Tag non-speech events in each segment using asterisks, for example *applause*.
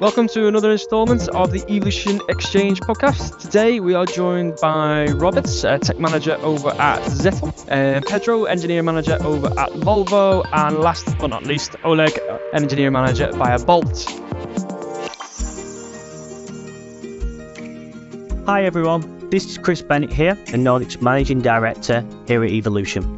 Welcome to another installment of the Evolution Exchange podcast. Today we are joined by Roberts, tech manager over at Zettle, uh, Pedro, engineer manager over at Volvo, and last but not least, Oleg, engineer manager via Bolt. Hi everyone, this is Chris Bennett here, a Nordics Managing Director here at Evolution.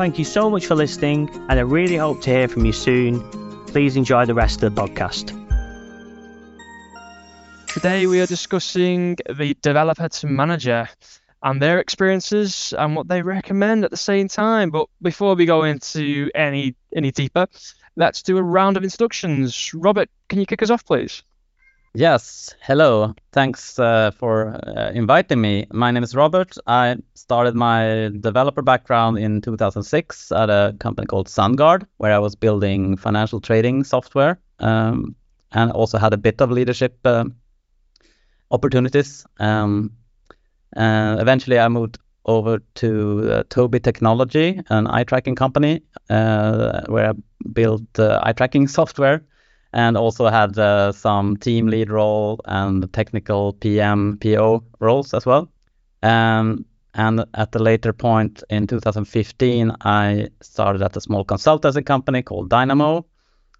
Thank you so much for listening, and I really hope to hear from you soon. Please enjoy the rest of the podcast. Today we are discussing the developer to manager and their experiences and what they recommend at the same time. But before we go into any any deeper, let's do a round of introductions. Robert, can you kick us off, please? Yes, hello. Thanks uh, for uh, inviting me. My name is Robert. I started my developer background in 2006 at a company called SunGard, where I was building financial trading software um, and also had a bit of leadership uh, opportunities. Um, eventually, I moved over to uh, Tobii Technology, an eye tracking company, uh, where I built uh, eye tracking software and also had uh, some team lead role and technical PM, PO roles as well. Um, and at the later point in 2015, I started at a small consultancy company called Dynamo,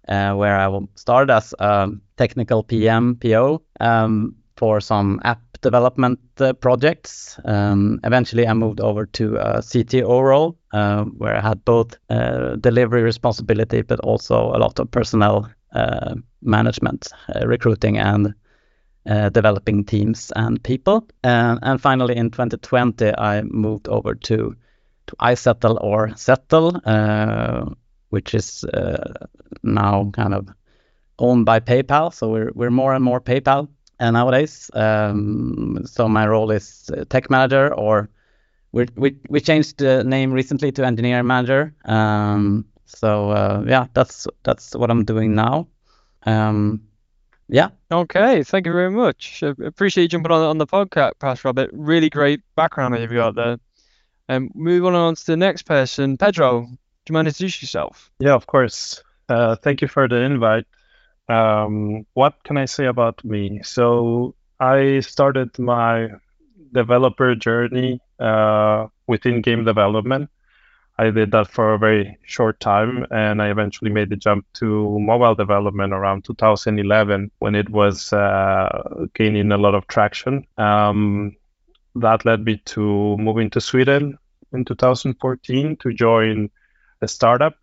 uh, where I started as a technical PM, PO um, for some app development uh, projects. Um, eventually, I moved over to a CTO role, uh, where I had both uh, delivery responsibility, but also a lot of personnel management, uh, recruiting, and uh, developing teams and people. and finally, in 2020, I moved over to to iZettle or Zettle, which is now kind of owned by PayPal. So we're we're more and more PayPal nowadays. Um, so my role is tech manager, or we we we changed the name recently to engineer manager. Um, so uh, yeah, that's that's what I'm doing now. Um, yeah. Okay. Thank you very much. I appreciate you jumping on on the podcast, Robert. Really great background that you've got there. Um, moving on to the next person, Pedro. Do you mind introduce yourself? Yeah, of course. Uh, thank you for the invite. Um, what can I say about me? So I started my developer journey uh, within game development I did that for a very short time, and I eventually made the jump to mobile development around 2011 when it was uh, gaining a lot of traction. Um, that led me to moving to Sweden in 2014 to join a startup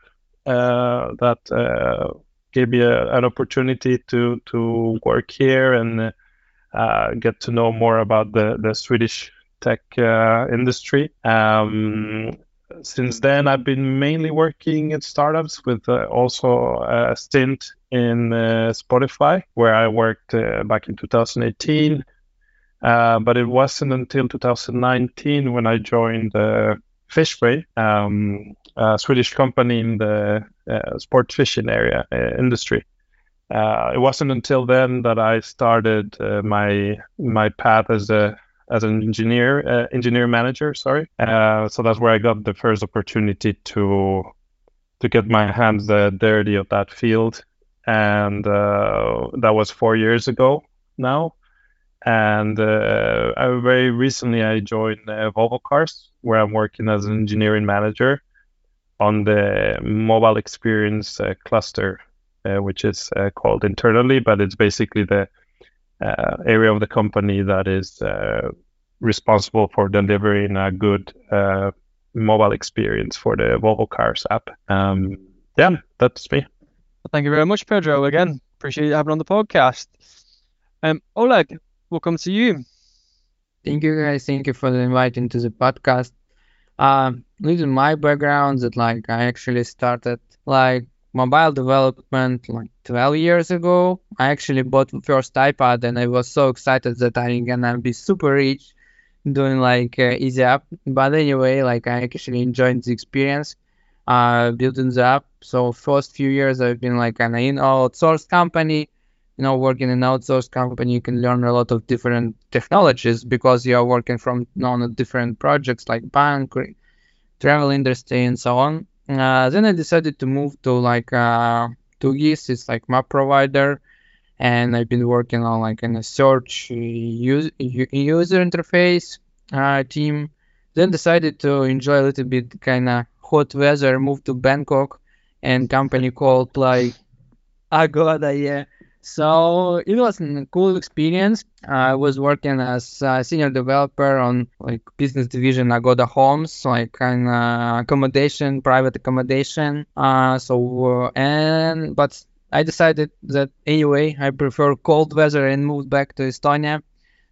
uh, that uh, gave me a, an opportunity to to work here and uh, get to know more about the the Swedish tech uh, industry. Um, since then, I've been mainly working at startups with uh, also a stint in uh, Spotify, where I worked uh, back in 2018. Uh, but it wasn't until 2019 when I joined uh, Fishway, um, a Swedish company in the sport fishing area industry. it wasn't until then that I started my my path as a as an engineer, uh, engineer manager. Sorry. Uh, so that's where I got the first opportunity to to get my hands uh, dirty of that field, and uh, that was four years ago now. And uh, I, very recently, I joined Volvo Cars, where I'm working as an engineering manager on the mobile experience cluster, which is called internally, but it's basically the area of the company that is uh, responsible for delivering a good uh, mobile experience for the Volvo Cars app. Um, yeah, that's me. Thank you very much, Pedro. Again, appreciate you having on the podcast. Um, Oleg, welcome to you. Thank you, guys. Thank you for the invite into the podcast. Um, uh, my background that like I actually started like mobile development like 12 years ago. I actually bought the first iPad and I was so excited that I'm gonna be super rich doing like uh, easy app. But anyway, like I actually enjoyed the experience uh, building the app. So first few years I've been like an in outsourced company. You know, working in an outsourced company, you can learn a lot of different technologies because you are working from on different projects like bank, travel industry, and so on. Uh, then I decided to move to like uh, 2GIS, it's like map provider, and I've been working on like in a search user, user interface uh, team. Then decided to enjoy a little bit kind of hot weather, moved to Bangkok, and company called like Agoda, yeah. So it was a cool experience. I was working as a senior developer on like business division Agoda Homes, like kind of accommodation, private accommodation. Uh, so uh, and but I decided that anyway I prefer cold weather and moved back to Estonia.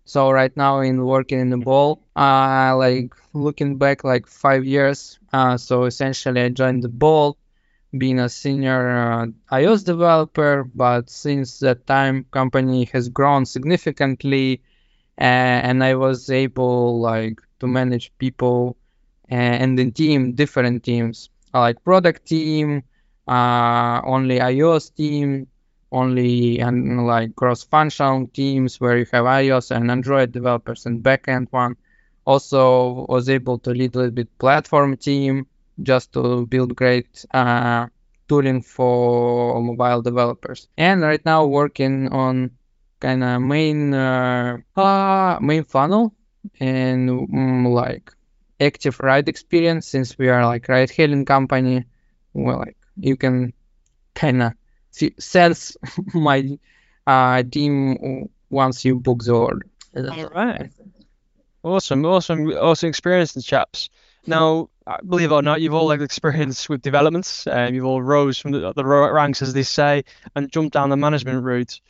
So right now in working in the Bolt, uh, like looking back like five years. Uh, so essentially I joined the Bolt being a senior uh, iOS developer, but since that time, company has grown significantly, and I was able like to manage people and the team, different teams, like product team, uh, only iOS team, only and like cross-functional teams where you have iOS and Android developers and backend one. Also was able to lead a little bit platform team just to build great uh, tooling for mobile developers. And right now working on kind of main uh, uh, main funnel and um, like active ride experience since we are like ride hailing company. Well, like you can kind of sense *laughs* my uh, team once you book the order. All right. Awesome, awesome, awesome experience, the chaps. Now, believe it or not, you've all had experience with developments. Um, you've all rose from the, the ranks, as they say, and jumped down the management route.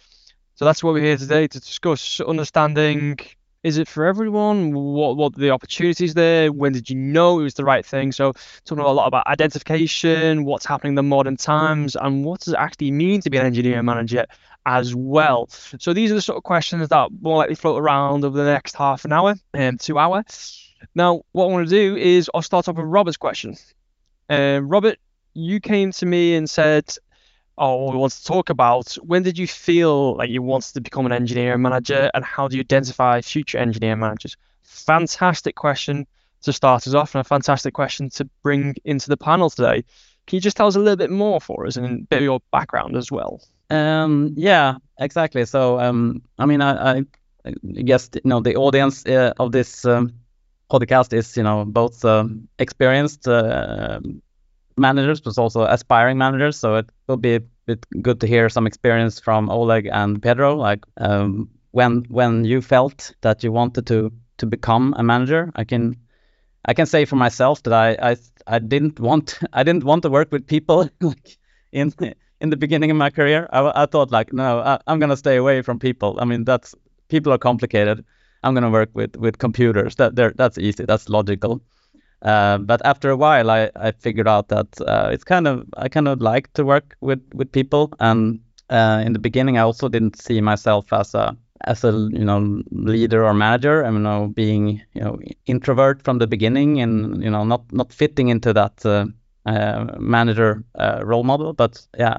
So that's what we're here today to discuss understanding is it for everyone? What what the opportunities there? When did you know it was the right thing? So talking a lot about identification, what's happening in the modern times, and what does it actually mean to be an engineer manager as well. So these are the sort of questions that will likely float around over the next half an hour and um, two hours. Now, what I want to do is I'll start off with Robert's question. Uh, Robert, you came to me and said, "Oh, we want to talk about when did you feel like you wanted to become an engineer manager, and how do you identify future engineer managers?" Fantastic question to start us off, and a fantastic question to bring into the panel today. Can you just tell us a little bit more for us and a bit of your background as well? Um, yeah, exactly. So, um, I mean, I, I, guess you know the audience uh, of this um, podcast is you know both uh, experienced uh, managers but also aspiring managers. So it will be a bit good to hear some experience from Oleg and Pedro like um, when when you felt that you wanted to to become a manager. I can I can say for myself that I I, I didn't want *laughs* I didn't want to work with people *laughs* like in in the beginning of my career. I, I thought like no I, I'm gonna stay away from people. I mean that's people are complicated I'm going to work with with computers. That that's easy. That's logical. Uh, but after a while, I, I figured out that uh, it's kind of I kind of like to work with with people. And uh, in the beginning, I also didn't see myself as a as a you know leader or manager. I mean, you know, being you know introvert from the beginning and you know not not fitting into that uh, uh, manager uh, role model. But yeah,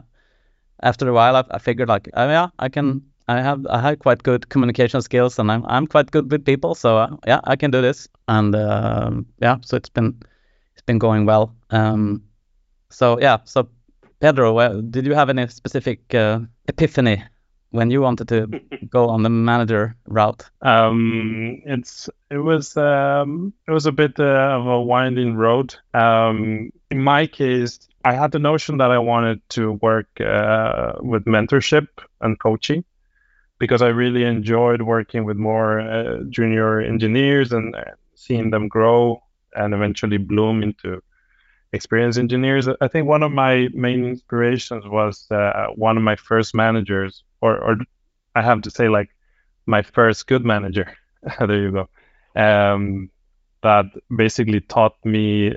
after a while, I, I figured like, oh yeah, I can I have I have quite good communication skills, and I'm I'm quite good with people. So uh, yeah, I can do this, and uh, yeah, so it's been it's been going well. Um, so yeah, so Pedro, well, did you have any specific uh, epiphany when you wanted to *laughs* go on the manager route? Um, it's it was um, it was a bit uh, of a winding road. Um, in my case, I had the notion that I wanted to work uh, with mentorship and coaching because I really enjoyed working with more uh, junior engineers and uh, seeing them grow and eventually bloom into experienced engineers. I think one of my main inspirations was uh, one of my first managers, or, or I have to say, like my first good manager. *laughs* there you go. Um, that basically taught me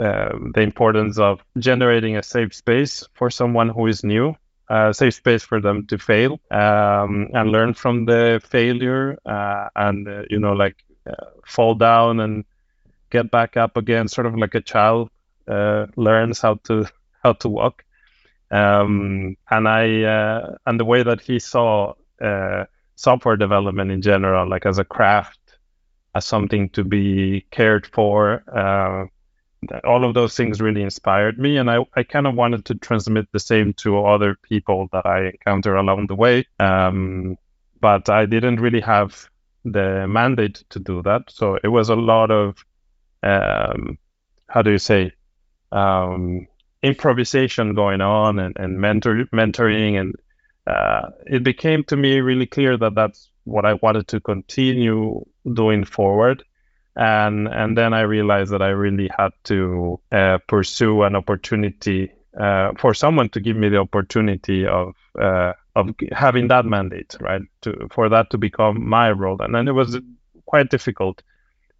um, the importance of generating a safe space for someone who is new, a safe space for them to fail um, and learn from the failure, uh, and uh, you know, like uh, fall down and get back up again, sort of like a child uh, learns how to how to walk. Um, and I uh, and the way that he saw software development in general, like as a craft, as something to be cared for. All of those things really inspired me, and I, I kind of wanted to transmit the same to other people that I encounter along the way. Um, but I didn't really have the mandate to do that, so it was a lot of um, how do you say um, improvisation going on and, and mentor, mentoring and uh, it became to me really clear that that's what I wanted to continue doing forward. And and then I realized that I really had to uh, pursue an opportunity uh, for someone to give me the opportunity of uh, of having that mandate, right? To for that to become my role, and then it was quite difficult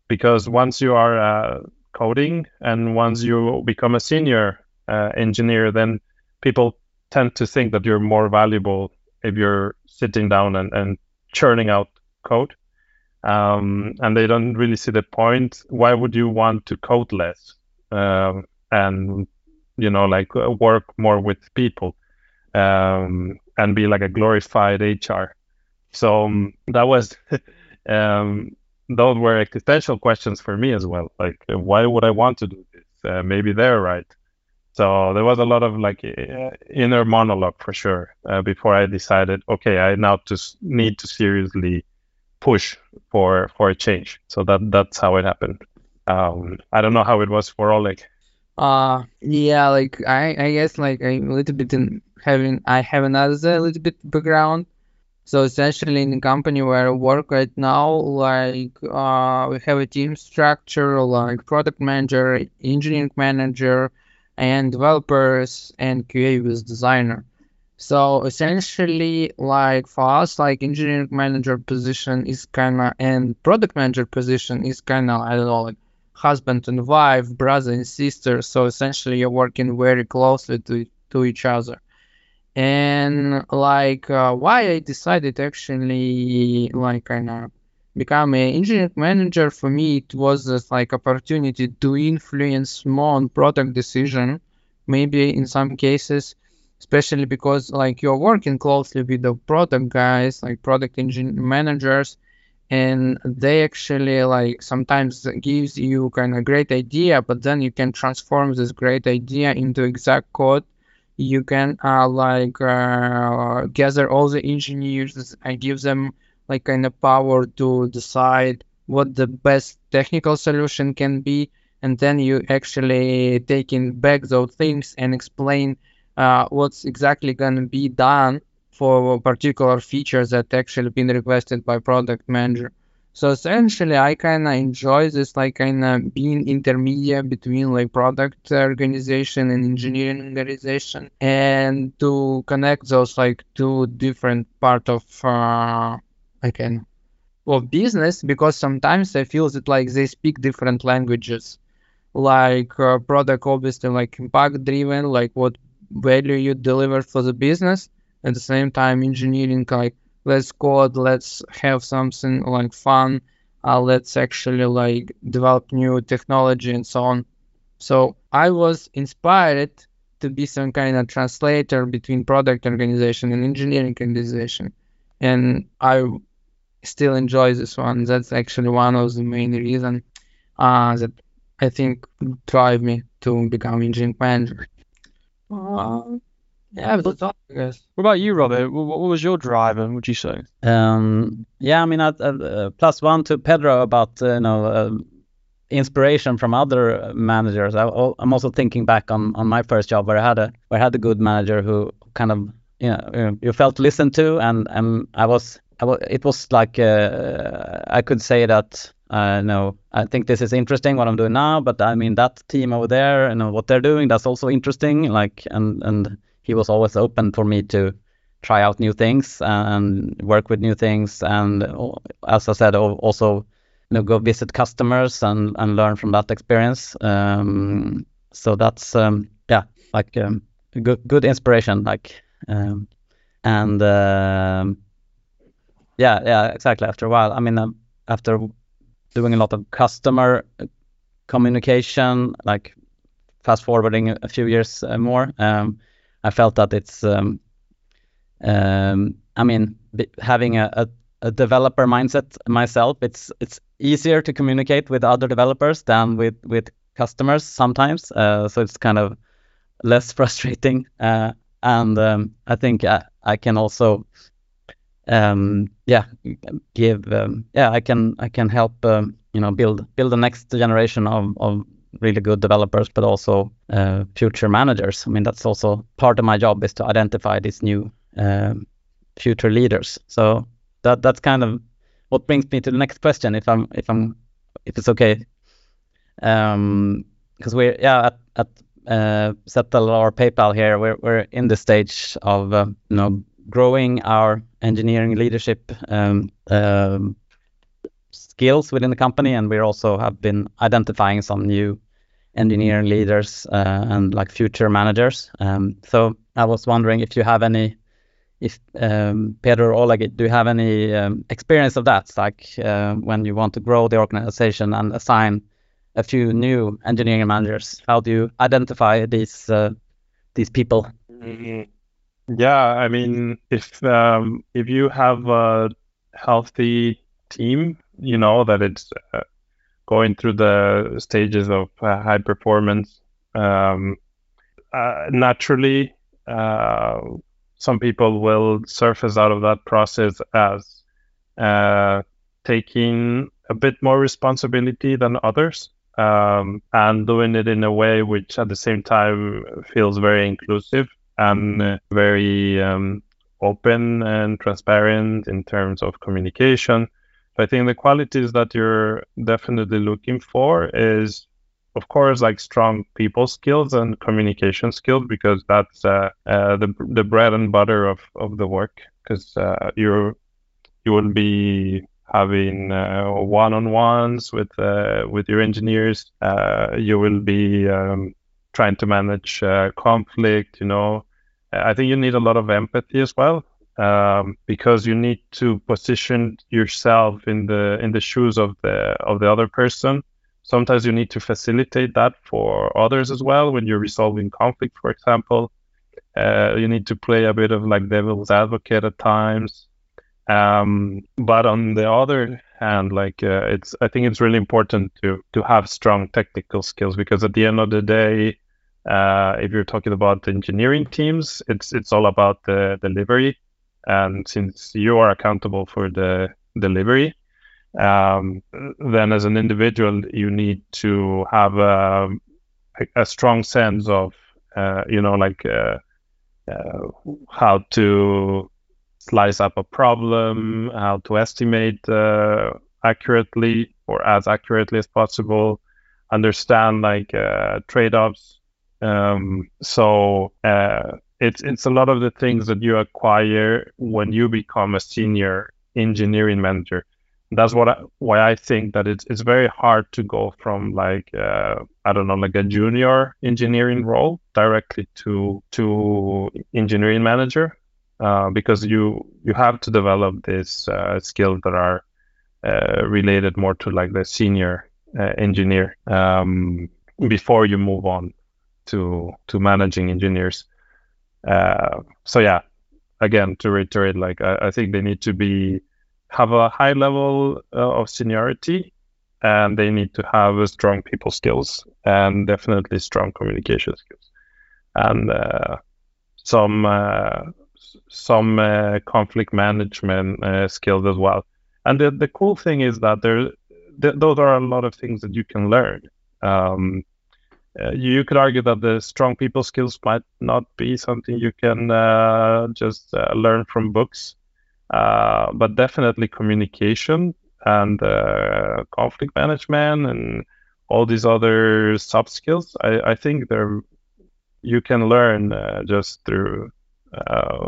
because once you are uh, coding and once you become a senior uh, engineer, then people tend to think that you're more valuable if you're sitting down and, and churning out code. Um, and they don't really see the point. Why would you want to code less um, and you know like uh, work more with people um, and be like a glorified HR? So um, that was *laughs* um, those were existential questions for me as well. Like, why would I want to do this? Uh, maybe they're right. So there was a lot of like inner monologue for sure uh, before I decided, okay, I now just need to seriously push for for a change. So that that's how it happened. Um, I don't know how it was for Oleg. Uh yeah, like I I guess like I'm a little bit in having I have another little bit background. So essentially in the company where I work right now, like uh we have a team structure like product manager, engineering manager, and developers and QA with designer. So essentially, like for us, like engineering manager position is kind of and product manager position is kind of I don't know like husband and wife, brother and sister. So essentially, you're working very closely to to each other. And like uh, why I decided actually like kind of become an engineering manager for me it was just like opportunity to influence more on product decision maybe in some cases especially because like you're working closely with the product guys like product engineering managers and they actually like sometimes gives you kind of great idea but then you can transform this great idea into exact code. You can uh, like uh, gather all the engineers and give them like kind of power to decide what the best technical solution can be and then you actually taking back those things and explain uh, what's exactly going to be done for particular features that actually been requested by product manager so essentially i kind of enjoy this like kind of being intermediate between like product organization and engineering organization and to connect those like two different part of uh, like an of business because sometimes I feel that like they speak different languages. Like uh, product obviously like impact driven, like what value you deliver for the business. At the same time, engineering like let's code, let's have something like fun, uh, let's actually like develop new technology and so on. So I was inspired to be some kind of translator between product organization and engineering organization, and I still enjoy this one. That's actually one of the main reasons uh, that I think drive me to become engineering manager. Uh, yeah, that's all, I guess. What about you, Robert? What, what was your driver? Would you say? Um, yeah, I mean, uh, uh, plus one to Pedro about uh, you know uh, inspiration from other managers. I, am also thinking back on, on my first job where I had a where I had a good manager who kind of you know you felt listened to, and and I was it was like uh, I could say that uh, no, I think this is interesting what I'm doing now, but I mean that team over there and what they're doing that's also interesting. Like and and he was always open for me to try out new things and work with new things and as I said also you know go visit customers and and learn from that experience. Um, so that's um, yeah, like um, good good inspiration. Like um, and um, yeah, yeah, exactly. After a while, I mean, um, after doing a lot of customer communication, like fast forwarding a few years uh, more, um, I felt that it's, um, um, I mean, having a, a, a, developer mindset myself, it's it's easier to communicate with other developers than with with customers sometimes. Uh, so it's kind of less *laughs* frustrating, uh, and um, I think I, I can also um, yeah give um, yeah I can I can help um, you know build build the next generation of, of really good developers but also uh, future managers. I mean that's also part of my job is to identify these new um, future leaders. So that that's kind of what brings me to the next question if I'm if I'm if it's okay. Um because we're yeah at, at uh, Zettle or PayPal here we're, we're in the stage of uh, you know growing our engineering leadership um, um, skills within the company, and we also have been identifying some new engineering leaders uh, and like future managers. Um, so I was wondering if you have any, if um, Pedro or Oleg, do you have any um, experience of that? Like uh, when you want to grow the organization and assign a few new engineering managers, how do you identify these uh, these people? Mm-hmm. Yeah, I mean, if um, if you have a healthy team, you know that it's uh, going through the stages of uh, high performance. Um, uh, naturally, uh, some people will surface out of that process as uh, taking a bit more responsibility than others. Um, and doing it in a way which at the same time feels very inclusive and uh, very um, open and transparent in terms of communication. I think the qualities that you're definitely looking for is, of course, like strong people skills and communication skills because that's uh, uh, the the bread and butter of, of the work. Because uh, you're you will be having uh, one-on-ones with uh, with your engineers. You will be um, trying to manage conflict. You know, I think you need a lot of empathy as well um, because you need to position yourself in the in the shoes of the of the other person. Sometimes you need to facilitate that for others as well when you're resolving conflict, for example. Uh, you need to play a bit of like devil's advocate at times. Um, but on the other hand, like uh, it's I think it's really important to to have strong technical skills because at the end of the day, uh, if you're talking about engineering teams, it's it's all about the delivery, and since you are accountable for the delivery, um, then as an individual, you need to have a, a strong sense of, uh, you know, like uh, uh, how to slice up a problem, how to estimate uh, accurately or as accurately as possible, understand like uh, trade-offs um, so uh, it's it's a lot of the things that you acquire when you become a senior engineering manager. That's what I, why I think that it's it's very hard to go from like uh, I don't know like a junior engineering role directly to to engineering manager uh, because you you have to develop these uh, skills that are uh, related more to like the senior uh, engineer um, before you move on to to managing engineers. Uh, so yeah, again to reiterate, like I, I, think they need to be have a high level uh, of seniority, and they need to have a strong people skills and definitely strong communication skills, and uh, some uh, some uh, conflict management uh, skills as well. And the the cool thing is that there th- those are a lot of things that you can learn. Um, uh, you could argue that the strong people skills might not be something you can uh, just uh, learn from books, uh, but definitely communication and uh, conflict management and all these other soft skills. I, I think they're you can learn just through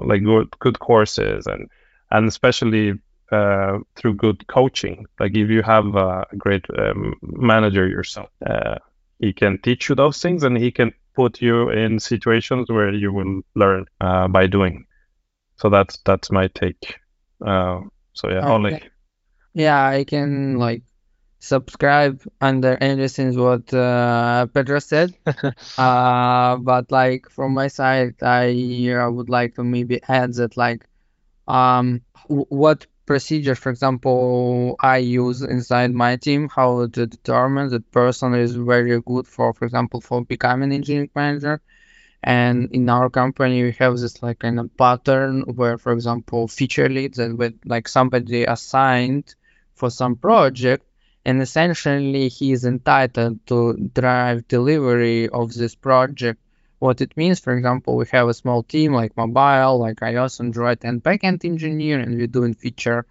like good, good courses and and especially uh, through good coaching. Like if you have a great um, manager yourself, uh, he can teach you those things, and he can put you in situations where you will learn uh, by doing. So that's that's my take. Uh, so yeah, Okay. only Yeah, I can like subscribe under anything what uh, Pedro said. *laughs* Uh, but like from my side, I uh, would like to maybe add that like um w- what procedure, for example, I use inside my team, how to determine that person is very good for, for example, for becoming engineering manager. And in our company, we have this like kind of pattern where, for example, feature leads and with like somebody assigned for some project, and essentially he is entitled to drive delivery of this project. What it means, for example, we have a small team like mobile, like iOS, Android, and backend engineer, and we're doing feature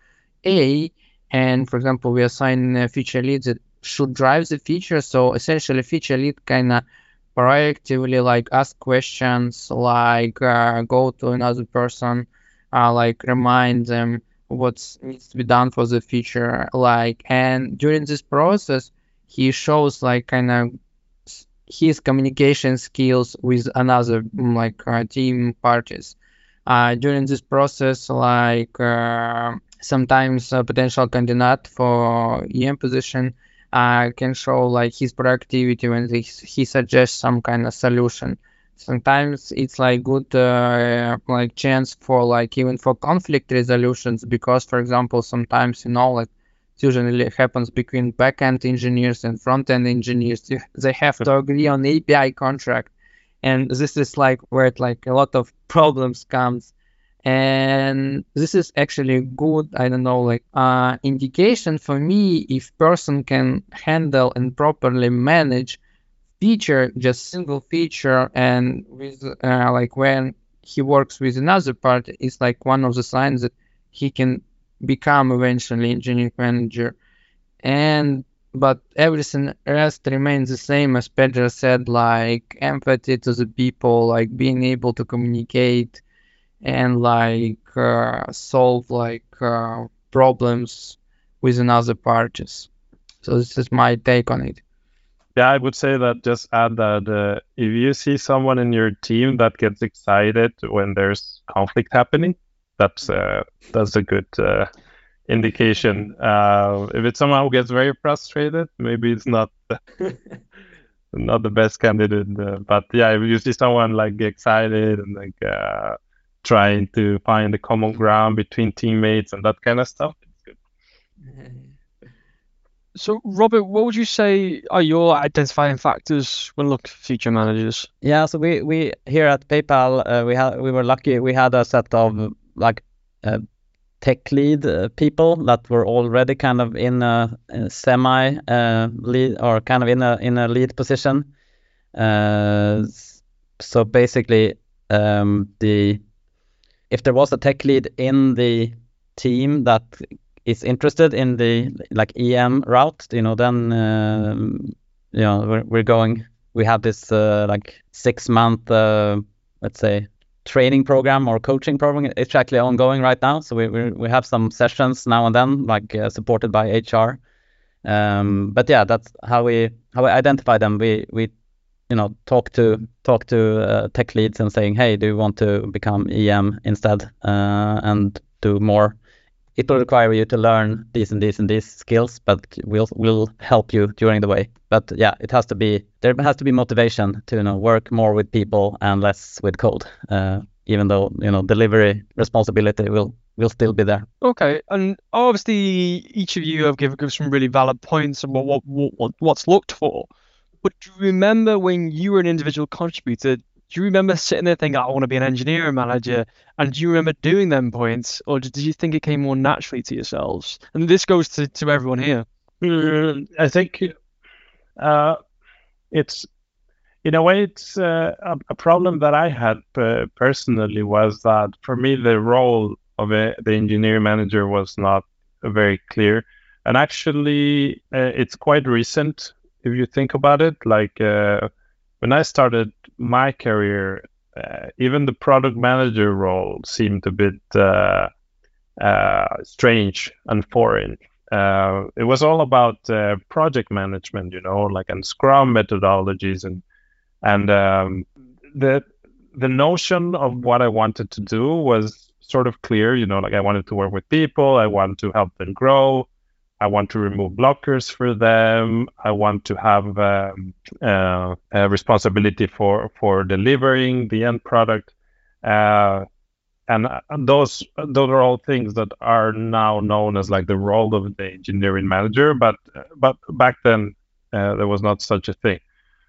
A. And for example, we assign a feature lead that should drive the feature. So essentially, feature lead kind of proactively like ask questions, like uh, go to another person, uh, like remind them what needs to be done for the feature, like. And during this process, he shows like kind of his communication skills with another mm, like uh, team parties. Uh, during this process, like uh, sometimes a potential candidate for EM position uh, can show like his productivity when he, he suggests some kind of solution. Sometimes it's like good uh, like chance for like even for conflict resolutions because for example sometimes you know like usually happens between backend engineers and front-end engineers. They have to agree on API contract, and this is like where it, like a lot of problems comes. And this is actually good. I don't know, like uh, indication for me if person can handle and properly manage feature, just single feature, and with uh, like when he works with another part, it's like one of the signs that he can become eventually engineering manager. And but everything else remains the same as Pedro said like empathy to the people like being able to communicate and like uh, solve like uh, problems with another parties. So this is my take on it. Yeah, I would say that just add that uh, if you see someone in your team that gets excited when there's conflict happening, that's uh, that's a good uh, indication. Uh, if it's someone who gets very frustrated, maybe it's not *laughs* not the best candidate. Uh, but yeah, if you see someone like get excited and like uh, trying to find a common ground between teammates and that kind of stuff, it's good. *laughs* So, Robert, what would you say are your identifying factors when looking for future managers? Yeah, so we we here at PayPal uh, we had we were lucky we had a set of like uh, tech lead uh, people that were already kind of in a, a semi uh, lead or kind of in a in a lead position. Uh, so basically, um, the if there was a tech lead in the team that is interested in the like EM route, you know, then um, you know we're, we're going. We have this uh, like six month, let's say, training program or coaching program. It's actually ongoing right now. So we we, we have some sessions now and then, like uh, supported by HR. Um, but yeah, that's how we how we identify them. We we you know talk to talk to uh, tech leads and saying, hey, do you want to become EM instead uh, and do more? It will require you to learn these and these and these skills, but we'll we'll help you during the way. But yeah, it has to be there has to be motivation to you know work more with people and less with code. Uh, even though you know delivery responsibility will will still be there. Okay, and obviously each of you have given, some really valid points about what, what, what what's looked for. But do you remember when you were an individual contributor? Do you remember sitting there thinking, "I want to be an engineering manager"? And do you remember doing them points, or did you think it came more naturally to yourselves? And this goes to, to everyone here. Mm, I think uh, it's in a way it's uh, a, problem that I had personally was that for me the role of a, the engineer manager was not very clear, and actually uh, it's quite recent if you think about it. Like uh, when I started my career, uh, even the product manager role seemed a bit uh, uh, strange and foreign. Uh, it was all about uh, project management, you know, like and Scrum methodologies and and um, the the notion of what I wanted to do was sort of clear. You know, like I wanted to work with people, I wanted to help them grow, I want to remove blockers for them. I want to have um, uh, a responsibility for for delivering the end product. Uh, and uh, those those are all things that are now known as like the role of the engineering manager. But but back then uh, there was not such a thing.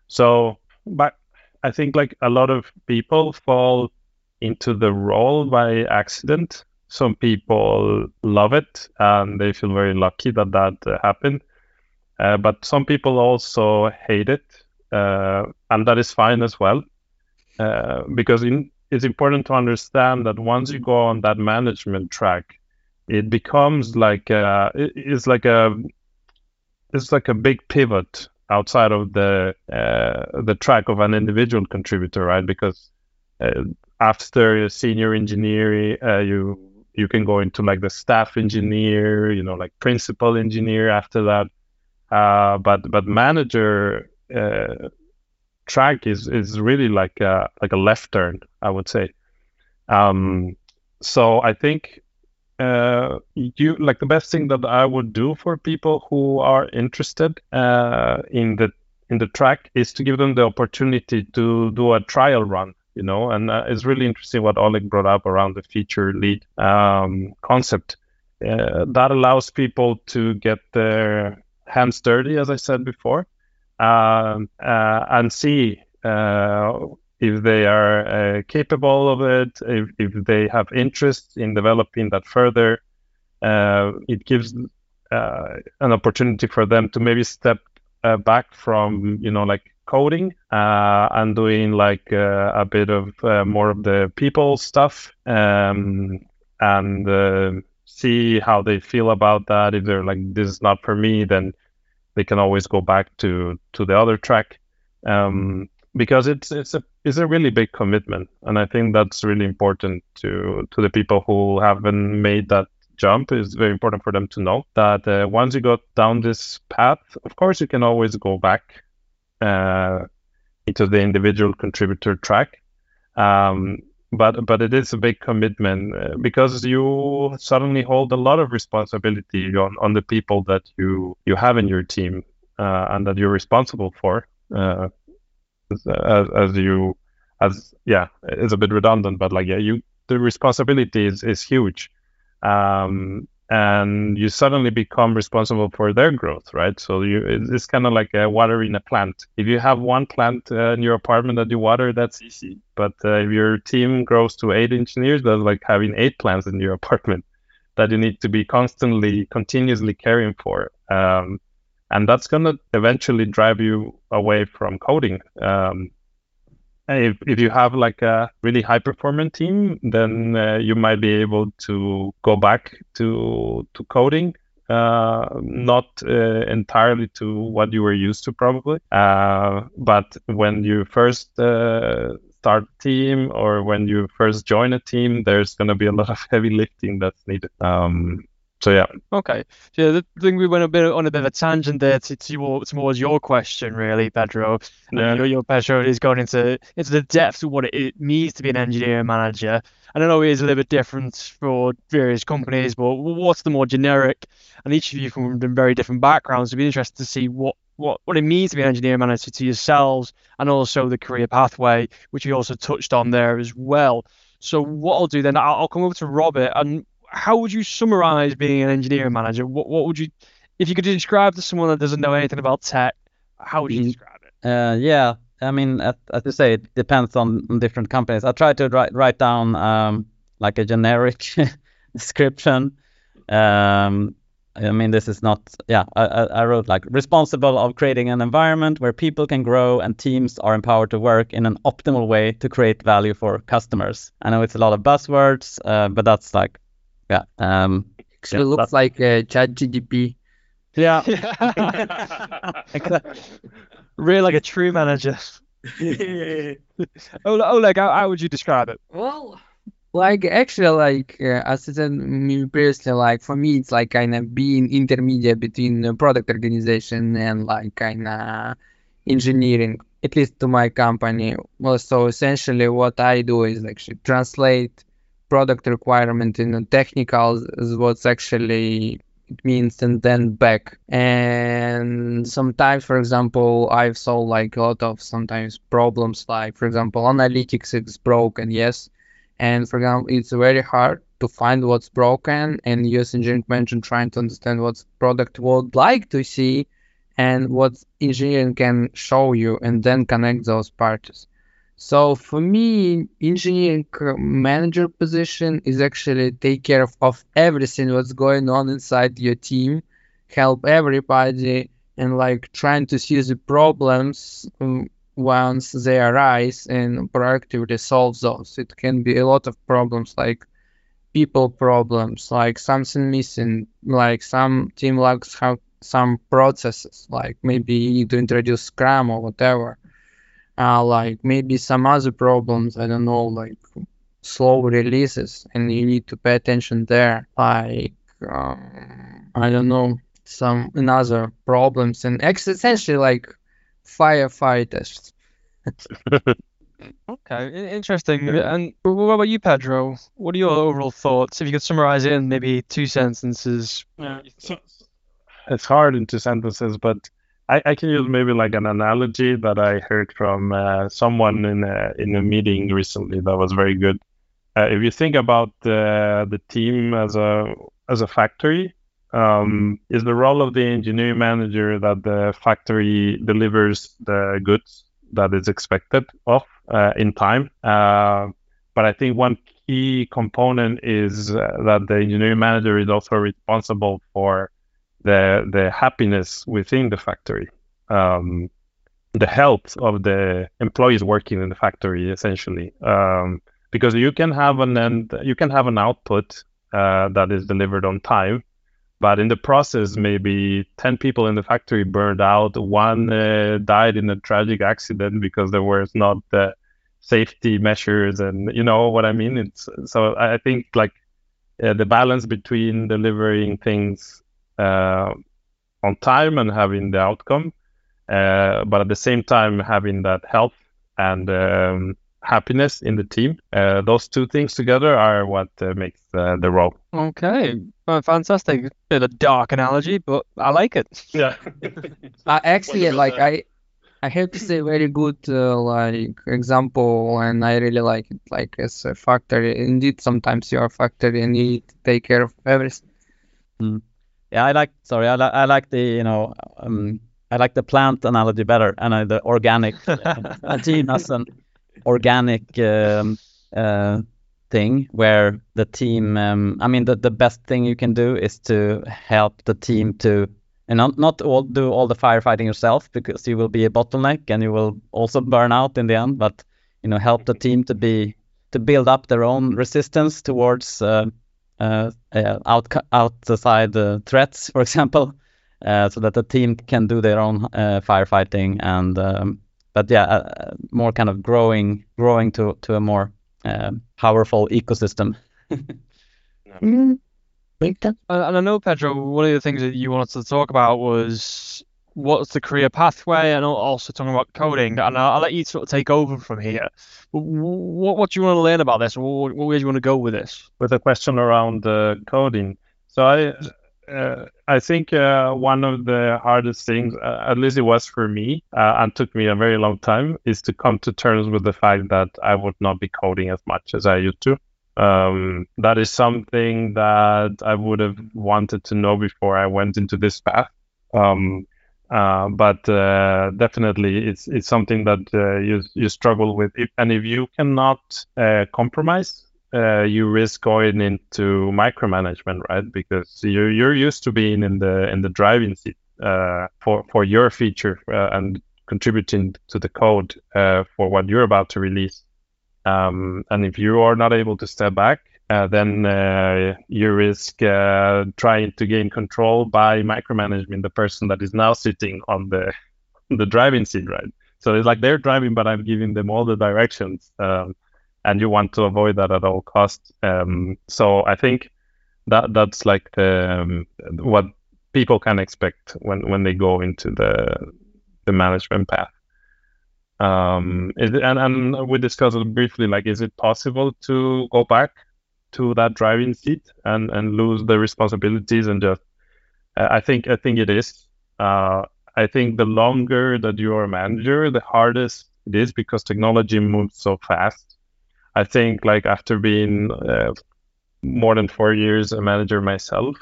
So, but I think like a lot of people fall into the role by accident some people love it and they feel very lucky that that uh, happened. Uh, but some people also hate it, uh, and that is fine as well, uh, because in, it's important to understand that once you go on that management track, it becomes like a, it's like a it's like a big pivot outside of the uh, the track of an individual contributor, right? Because uh, after senior engineer, you you can go into like the staff engineer, you know, like principal engineer after that. Uh, but but manager uh, track is is really like a like a left turn, I would say. Um, so I think uh, you like the best thing that I would do for people who are interested uh, in the in the track is to give them the opportunity to do a trial run you know, and uh, it's really interesting what Oleg brought up around the feature lead um, concept. Uh, that allows people to get their hands dirty, as I said before, um, uh, and see uh, if they are uh, capable of it, if, if they have interest in developing that further. Uh, it gives an opportunity for them to maybe step back from, you know, like coding uh, and doing like uh, a bit of uh, more of the people stuff um, and uh, see how they feel about that. If they're like, this is not for me, then they can always go back to to the other track. Um, because it's it's a it's a really big commitment, and I think that's really important to to the people who haven't made that jump. Is very important for them to know that uh, once you go down this path, of course, you can always go back uh, into the individual contributor track. Um, but but it is a big commitment uh, because you suddenly hold a lot of responsibility on, on the people that you you have in your team uh, and that you're responsible for uh, as, as you as yeah it's a bit redundant but like yeah you the responsibility is, is huge um, and you suddenly become responsible for their growth, right? So you it's kind of like a watering a plant. If you have one plant uh, in your apartment that you water, that's easy. But uh, if your team grows to eight engineers, that's like having eight plants in your *laughs* apartment that you need to be constantly, continuously caring for. Um, and that's gonna eventually drive you away from coding. Um, if, if you have like a really high performing team, then uh, you might be able to go back to to coding, uh, not uh, entirely to what you were used to probably. Uh, but when you first uh, start a team or when you first join a team, there's going to be a lot of *laughs* heavy lifting that's needed. Um, so yeah. Okay. So yeah, I think we went a bit on a bit of a tangent there to, to towards your question, really, Pedro. Yeah. Your, your Pedro is going into into the depths of what it, means to be an engineering manager. And I know it is a little bit different for various companies, but what's the more generic? And each of you from very different backgrounds. It'd be interested to see what what, what it means to be an engineering manager to yourselves and also the career pathway, which you also touched on there as well. So what I'll do then, I'll, I'll come over to Robert and how would you summarize being an engineering manager? What what would you, if you could describe to someone that doesn't know anything about tech, how would you mm-hmm. describe it? Uh, yeah, I mean, as, as you say, it depends on, on different companies. I try to write write down um, like a generic *laughs* description. Um, I mean, this is not. Yeah, I, I wrote like responsible of creating an environment where people can grow and teams are empowered to work in an optimal way to create value for customers. I know it's a lot of buzzwords, uh, but that's like yeah. Um, Actually, yeah, looks like uh, ChatGPT. Yeah. *laughs* *laughs* really like a true manager. *laughs* Yeah. Oleg, how, how would you describe it? Well, Like actually, like uh, as I said me previously, like for me, it's like kind of being intermediate between the product organization and like kind of engineering, at least to my company. Well, so essentially, what I do is actually translate product requirement in the technical is what's actually it means and then back. And sometimes for example i've solved like a lot of sometimes problems like for example analytics is broken yes. And for example it's very hard to find what's broken and use engineering manager trying to understand what product would like to see and what engineering can show you and then connect those parties so for me, engineering manager position is actually take care of, of everything what's going on inside your team, help everybody, and like trying to see the problems um, once they arise and proactively solve those. It can be a lot of problems like people problems, like something missing, like some team lacks have some processes, like maybe you need to introduce Scrum or whatever uh, like maybe some other problems i don't know like slow releases and you need to pay attention there. Like um, i don't know some another problems and essentially like firefighters *laughs* okay interesting. And what about you pedro? What are your overall thoughts? If you could summarize it in maybe two sentences. Yeah, so, it's hard in two sentences but I, I can use maybe like an analogy that I heard from uh, someone in a, in a meeting recently that was very good. Uh, if you think about the the team as a as a factory, um, is the role of the engineering manager that the factory delivers the goods that is expected of uh, in time. Uh, but I think one key component is uh, that the engineering manager is also responsible for the the happiness within the factory, um, the health of the employees working in the factory, essentially. Um, because you can have an end, you can have an output uh, that is delivered on time, but in the process, maybe ten people in the factory burned out. One uh, died in a tragic accident because there was not the safety measures, and you know what I mean. It's so I think like uh, the balance between delivering things on time and having the outcome, uh, but at the same time having that health and um, happiness in the team. Uh, those two things together are what uh, makes uh, the role. Okay, well, fantastic. Bit of dark analogy, but I like it. Yeah. *laughs* actually, like I, I have to say, very good uh, like example, and I really like it. Like as a factory, indeed, sometimes you are a factory and you need to take care of everything. Mm yeah, I like. Sorry, I like. I like the you know. Um, I like the plant analogy better, and uh, the organic. *laughs* a team has an organic um, uh, thing where the team. Um, I mean, the the best thing you can do is to help the team to. And not, not all do all the firefighting yourself because you will be a bottleneck and you will also burn out in the end. But you know, help the team to be to build up their own resistance towards uh, out, outside threats, for example, uh, so that the team can do their own firefighting and um, but yeah, more kind of growing growing to to a more powerful ecosystem. *laughs* mm-hmm. And I know, Pedro, one of the things that you wanted to talk about was what's the career pathway and also talking about coding. And I'll, I'll let you sort of take over from here. What, what do you want to learn about this? What, where do you want to go with this? With a question around uh, coding. So I, uh, I think uh, one of the hardest things, uh, at least it was for me, uh, and took me a very long time, is to come to terms with the fact that I would not be coding as much as I used to. Um, that is something that I would have wanted to know before I went into this path. Um, uh, but uh, definitely, it's it's something that uh, you you struggle with. If, and if you cannot uh, compromise, uh, you risk going into micromanagement, right? Because you're you're used to being in the in the driving seat for for your feature and contributing to the code for what you're about to release. Um, and if you are not able to step back, uh, then uh, you risk uh, trying to gain control by micromanaging the person that is now sitting on the *laughs* the driving seat, right? So it's like they're driving, but I'm giving them all the directions. Um, and you want to avoid that at all costs. Um, so I think that that's like the um, what people can expect when when they go into the the management path. Um, it, and and we discussed it briefly. Like, is it possible to go back to that driving seat and and lose the responsibilities and just? I think I think it is. Uh, I think the longer that you are a manager, the hardest it is because technology moves so fast. I think like after being uh, more than four years a manager myself,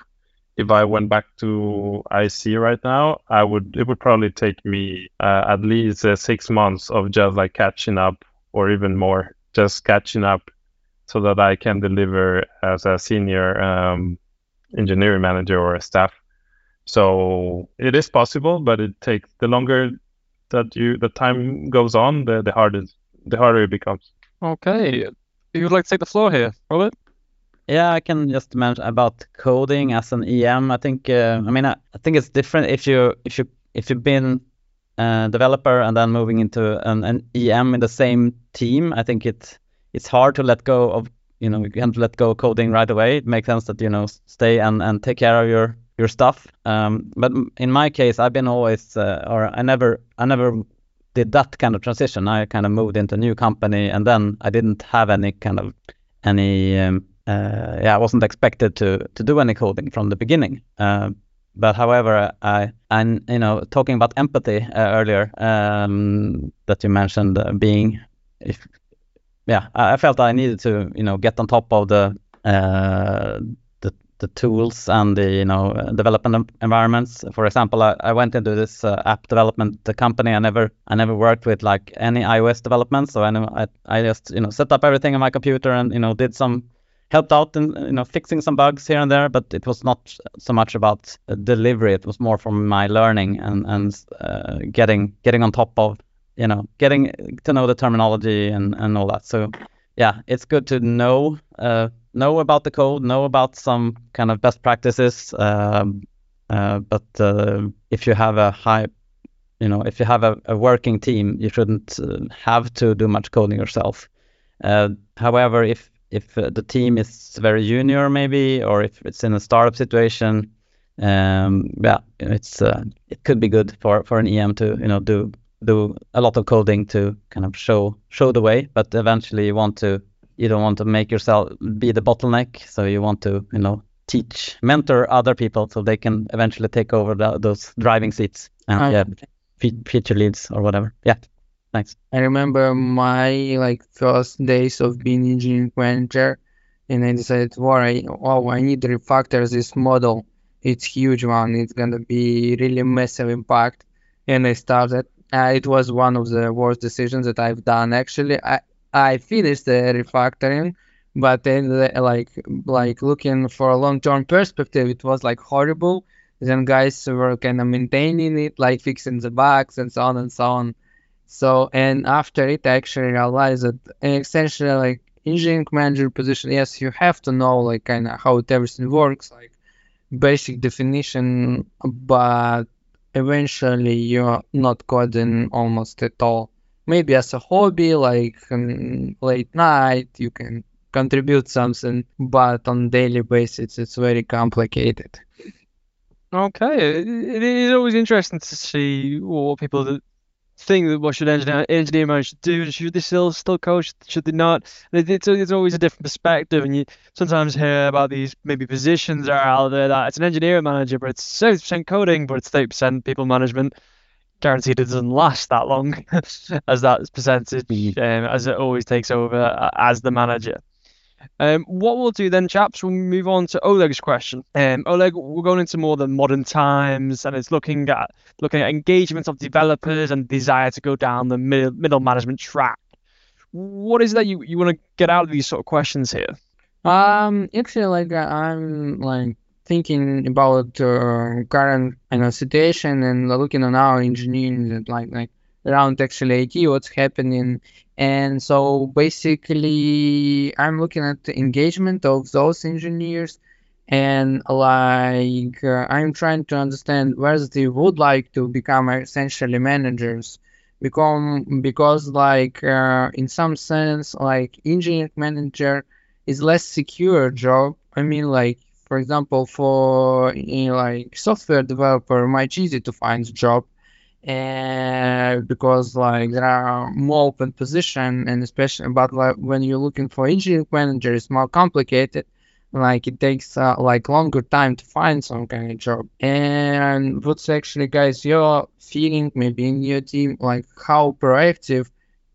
if I went back to IC right now, I would it would probably take me uh, at least uh, six months of just like catching up, or even more, just catching up, so that I can deliver as a senior um, engineering manager or a staff. So it is possible, but it takes the longer that you the time goes on, the the harder the harder it becomes. Okay, you would like to take the floor here, Robert? Yeah, I can just mention about coding as an EM. I think uh, I mean I, I, think it's different if you if you if you've been a developer and then moving into an, an EM in the same team. I think it it's hard to let go of you know you can't let go coding right away. It makes sense that you know stay and and take care of your your stuff. Um, but in my case, I've been always uh, or I never I never did that kind of transition. I kind of moved into a new company and then I didn't have any kind of any um, uh, yeah, I wasn't expected to to do any coding from the beginning. Uh, but however, I and you know talking about empathy uh, earlier um, that you mentioned uh, being if yeah, I felt I needed to you know get on top of the uh, the the tools and the you know development environments. For example, I, I went into this uh, app development company. I never I never worked with like any iOS development, so I I I just you know set up everything on my computer and you know did some helped out in you know fixing some bugs here and there, but it was not so much about delivery. It was more from my learning and and uh, getting getting on top of you know getting to know the terminology and and all that. So yeah, it's good to know uh, know about the code, know about some kind of best practices. Um, uh, but uh, if you have a high you know if you have a, a working team, you shouldn't uh, have to do much coding yourself. Uh, however, if if uh, the team is very junior maybe or if it's in a startup situation um, yeah it's it could be good for for an em to you know do do a lot of coding to kind of show show the way but eventually you want to you don't want to make yourself be the bottleneck so you want to you know teach mentor other people so they can eventually take over the, those driving seats and yeah feature leads or whatever yeah Thanks. I remember my like first days of being engineering manager, and I decided, "Wow, I, oh, I need to refactor this model. It's huge one. It's gonna be really massive impact." And I started. Uh, it was one of the worst decisions that I've done. Actually, I I finished the refactoring, but then the, like like looking for a long term perspective, it was like horrible. Then guys were kind of maintaining it, like fixing the bugs and so on and so on so, and after it, I actually realized that essentially, like engineering manager position, yes, you have to know like kind of how everything works, like basic definition, but eventually you're not coding almost at all. Maybe as a hobby, like um, late night, you can contribute something, but on daily basis, it's very complicated. Okay, it is always interesting to see what people thing that what should engineer engineer managers do? Should they still still coach? Should they not? It's, it's always a different perspective, and you sometimes hear about these maybe positions that are out there that it's an engineering manager, but it's seventy percent coding, but it's thirty percent people management. Guaranteed it doesn't last that long *laughs* as that percentage, mm. um, as it always takes over uh, as the manager. Um, what we'll do then, chaps, we'll move on to Oleg's question. Um, Oleg, we're going into more the modern times, and it's looking at looking at engagement of developers and desire to go down the middle, middle management track. What is that you, you want to get out of these sort of questions here? Um, actually, like I'm like thinking about uh, current you know situation and looking on our engineering like like around actually IT, what's happening. And so basically, I'm looking at the engagement of those engineers and like uh, I'm trying to understand whether they would like to become essentially managers become because like uh, in some sense like engineering manager is less secure job. I mean like for example for you know, like software developer much easy to find a job and because like there are more open position and especially but like when you're looking for engineering manager it's more complicated. Like it takes uh, like longer time to find some kind of job. And what's actually guys your feeling maybe in your team? Like how proactive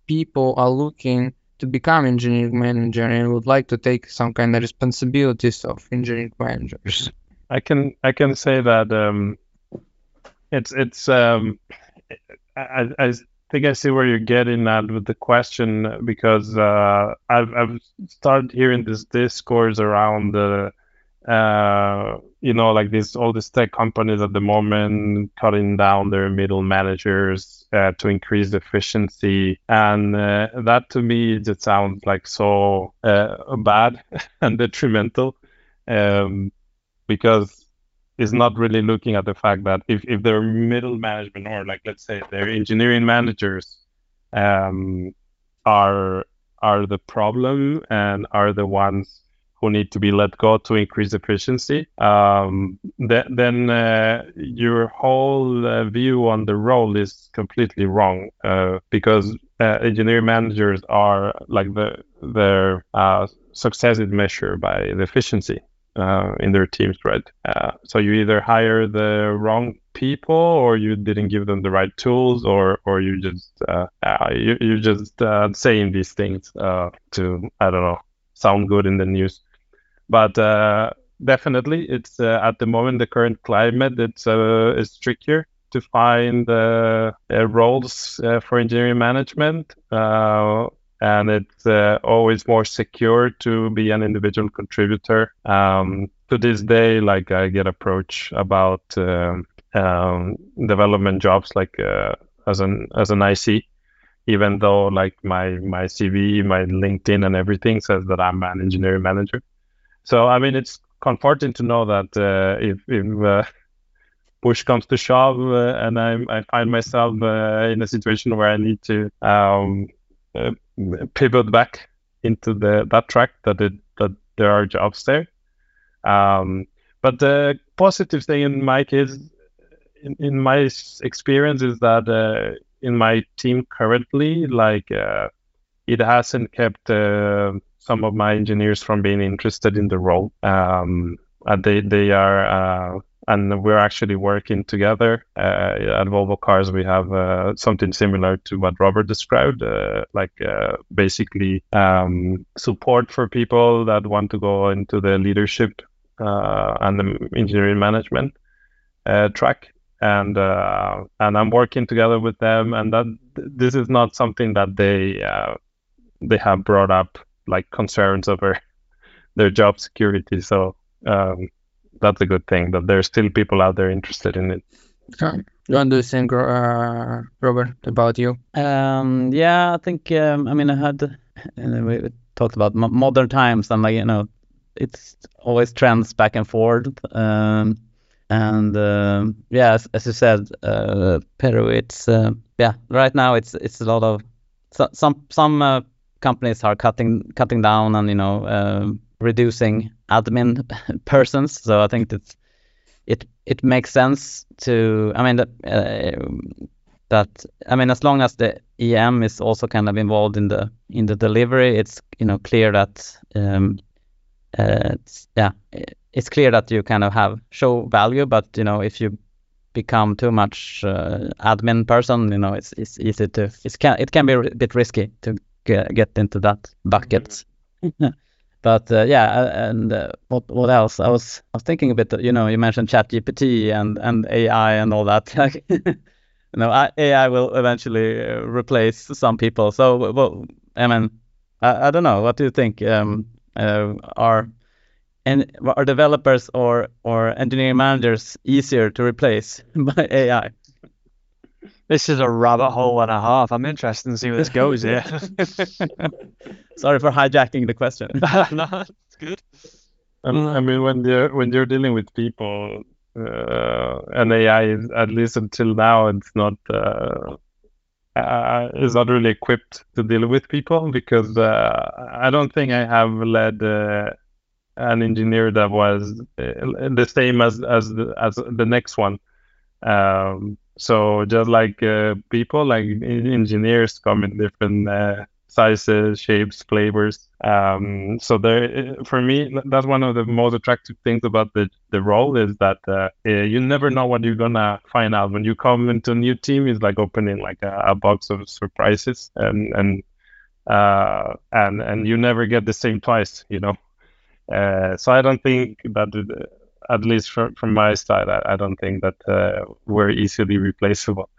people are looking to become engineering manager and would like to take some kind of responsibilities of engineering managers? I can i can say that um, it's it's um, I, I think I see where you're getting at with the question because uh, I've I've started hearing this discourse around the uh, you know like these all these tech companies at the moment cutting down their middle managers uh, to increase efficiency. And uh, that to me just sounds like so uh, bad *laughs* and detrimental um, because is not really looking at the fact that if, if their middle management or like let's say their engineering managers um, are are the problem and are the ones who need to be let go to increase efficiency, um, th- then uh, your whole uh, view on the role is completely wrong uh, because uh, engineering managers are like the their uh, success is measured by the efficiency uh, in their teams, right? Uh, so you either hire the wrong people, or you didn't give them the right tools, or or you just uh, uh you you just uh, saying these things uh, to I don't know sound good in the news, but definitely it's at the moment the current climate it's it's trickier to find roles for engineering management and it's uh, always more secure to be an individual contributor. Um, to this day, like I get approached about uh, um, development jobs, like uh, as an as an IC, even though like my my CV, my LinkedIn, and everything says that I'm an engineering manager. So I mean, it's comforting to know that uh, if if uh, push comes to shove uh, and I, I find myself in a situation where I need to um, uh, pivot back into the that track that it that there are jobs there. Um, but the positive thing in my case, in, in my experience, is that uh, in my team currently, like uh, it hasn't kept uh, some of my engineers from being interested in the role. Um, and they they are uh, and we're actually working together uh, at Volvo Cars. We have uh, something similar to what Robert described, uh, like uh, basically um, support for people that want to go into the leadership uh, and the engineering management uh, track. And and I'm working together with them, and that this is not something that they they have brought up like concerns over *laughs* their job security. So um, that's a good thing that there's still people out there interested in it. Okay. You want to think, uh, Robert, about you? Um, yeah, I think. Um, I mean, I had uh, we talked about modern times, and like you know, it's always trends back and forth. Um, and uh, yeah, as, as, you said, uh, Pedro, it's uh, yeah. Right now, it's it's a lot of so, some some uh, companies are cutting cutting down and you know uh, reducing admin *laughs* persons. So I think that it it makes sense to. I mean that uh, that I mean as long as the EM is also kind of involved in the in the delivery, it's you know clear that um, uh, it's, yeah it's clear that you kind of have show value. But you know if you become too much uh, admin person, you know it's it's easy to it's can it can be a bit risky to get, get into that bucket. But uh, yeah, and uh, what what else? I was I was thinking a bit. You know, you mentioned ChatGPT and and AI and all that. *laughs* Like, you know, AI will eventually uh, replace some people. So, well, I mean, I, I don't know. What do you think? Um, uh, are and are developers or or engineering managers easier to replace *laughs* by AI? This is a rabbit hole and a half. I'm interested to see where this goes here. *laughs* Sorry for hijacking the question. *laughs* no, it's good. Um, I mean, when you're when you're dealing with people, uh, and AI, at least until now, it's not uh, uh, is not really equipped to deal with people because uh, I don't think I have led uh, an engineer that was uh, the same as as the, as the next one. Um, so just like uh, people, like engineers come in different uh, sizes, shapes, flavors. Um, so there, for me, that's one of the most attractive things about the, the role is that uh, eh, you never know what you're gonna find out when you come into a new team. It's like opening like a, a box of surprises, and and uh, and and you never get the same twice, you know. Uh, so I don't think that, at least from from my side, I, I don't think that uh, we're easily replaceable.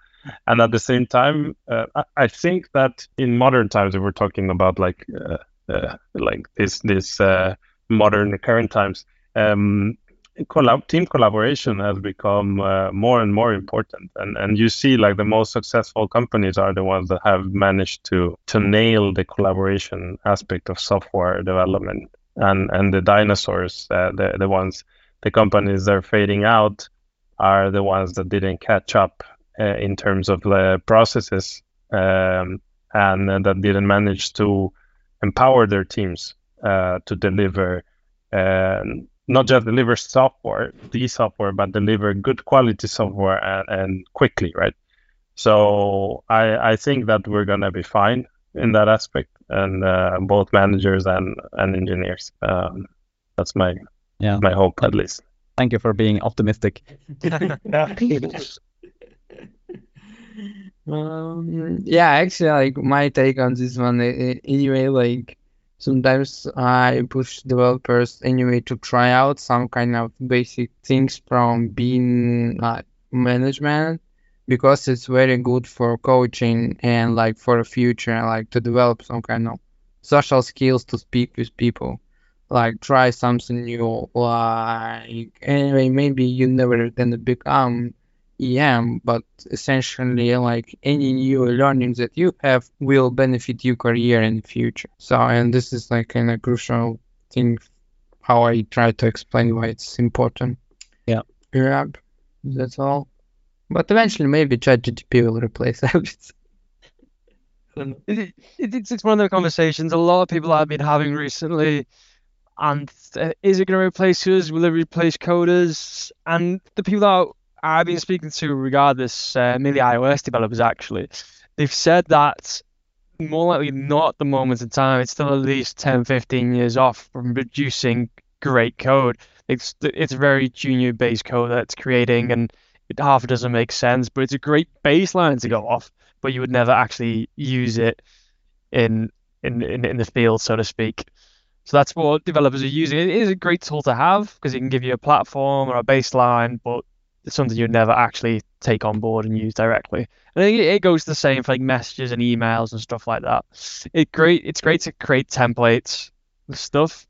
And at the same time uh, I, think that in modern times if we're talking about like uh, uh, like this this uh, modern current times um, collab- team collaboration has become uh, more and more important. And and you see like the most successful companies are the ones that have managed to to nail the collaboration aspect of software development. And and the dinosaurs the the ones the companies that are fading out are the ones that didn't catch up uh, in terms of the processes um, and uh, that didn't manage to empower their teams uh, to deliver not just deliver software, the software, but deliver good quality software and, and quickly, right? So I, I think that we're gonna be fine in that aspect, and uh, both managers and and engineers. Um, that's my yeah my hope at least. Thank you for being optimistic. *laughs* Um, yeah, actually, like my take on this one, anyway, like sometimes I push developers anyway to try out some kind of basic things from being like management because it's very good for coaching and like for the future, like to develop some kind of social skills to speak with people. Like try something new, like anyway, maybe you never gonna become EM, but essentially like any new learning that you have will benefit your career in the future. So, and this is like kind of crucial thing how I try to explain why it's important. Yeah. Yeah, that's all. But eventually, maybe ChatGPT will replace *laughs* everything. It, it, it's one of the conversations a lot of people have been having recently. And uh, is it going to replace us? Will it replace coders? And the people that I've been speaking to regardless, uh, mainly iOS developers actually, they've said that more likely not at the moment in time. It's still at least 10, 15 years off from producing great code. It's it's very junior based code that's creating, and it half doesn't make sense, but it's a great baseline to go off. But you would never actually use it in in in, in the field, so to speak. So that's what developers are using. It is a great tool to have because it can give you a platform or a baseline, but it's something you'd never actually take on board and use directly. And I think it goes the same for like messages and emails and stuff like that. It great. It's great to create templates and stuff.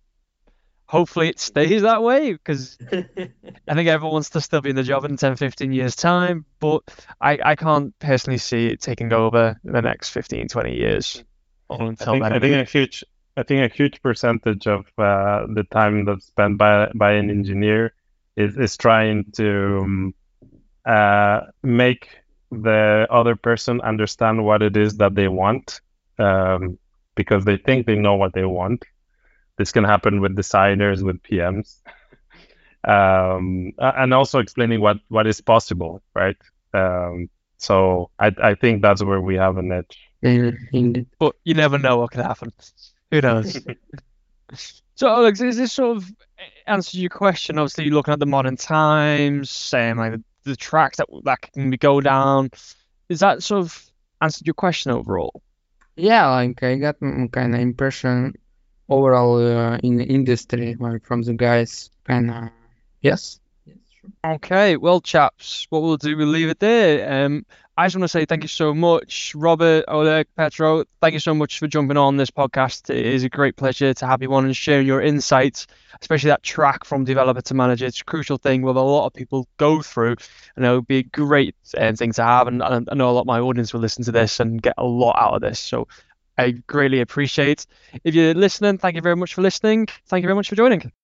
Hopefully it stays that way because *laughs* I think everyone wants to still be in the job in 10, 15 years time. But I, I can't personally see it taking over in the next 15, 20 years. Until I think, I think a huge I think a huge percentage of uh, the time that's spent by by an engineer is, is trying to um, uh, make the other person understand what it is that they want um, because they think they know what they want. This can happen with designers, with PMs, *laughs* um, and also explaining what, what is possible, right? Um, so I, I think that's where we have an edge. But you never know what could happen. Who knows? *laughs* so, Alex, is this sort of answer your question, obviously looking at the modern times, saying like the, the tracks that that can go down, is that sort of answered your question overall? Yeah, like I got kind of impression overall uh, in the industry, like from the guys, kind of yes. Okay, well, chaps, what we'll do, we'll leave it there. Um, I just want to say thank you so much, Robert, Oleg, Pedro. Thank you so much for jumping on this podcast. It is a great pleasure to have you on and sharing your insights, especially that track from developer to manager. It's a crucial thing where a lot of people go through, and it would be a great uh, thing to have. And, and I know a lot of my audience will listen to this and get a lot out of this. So I greatly appreciate. If you're listening, thank you very much for listening. Thank you very much for joining.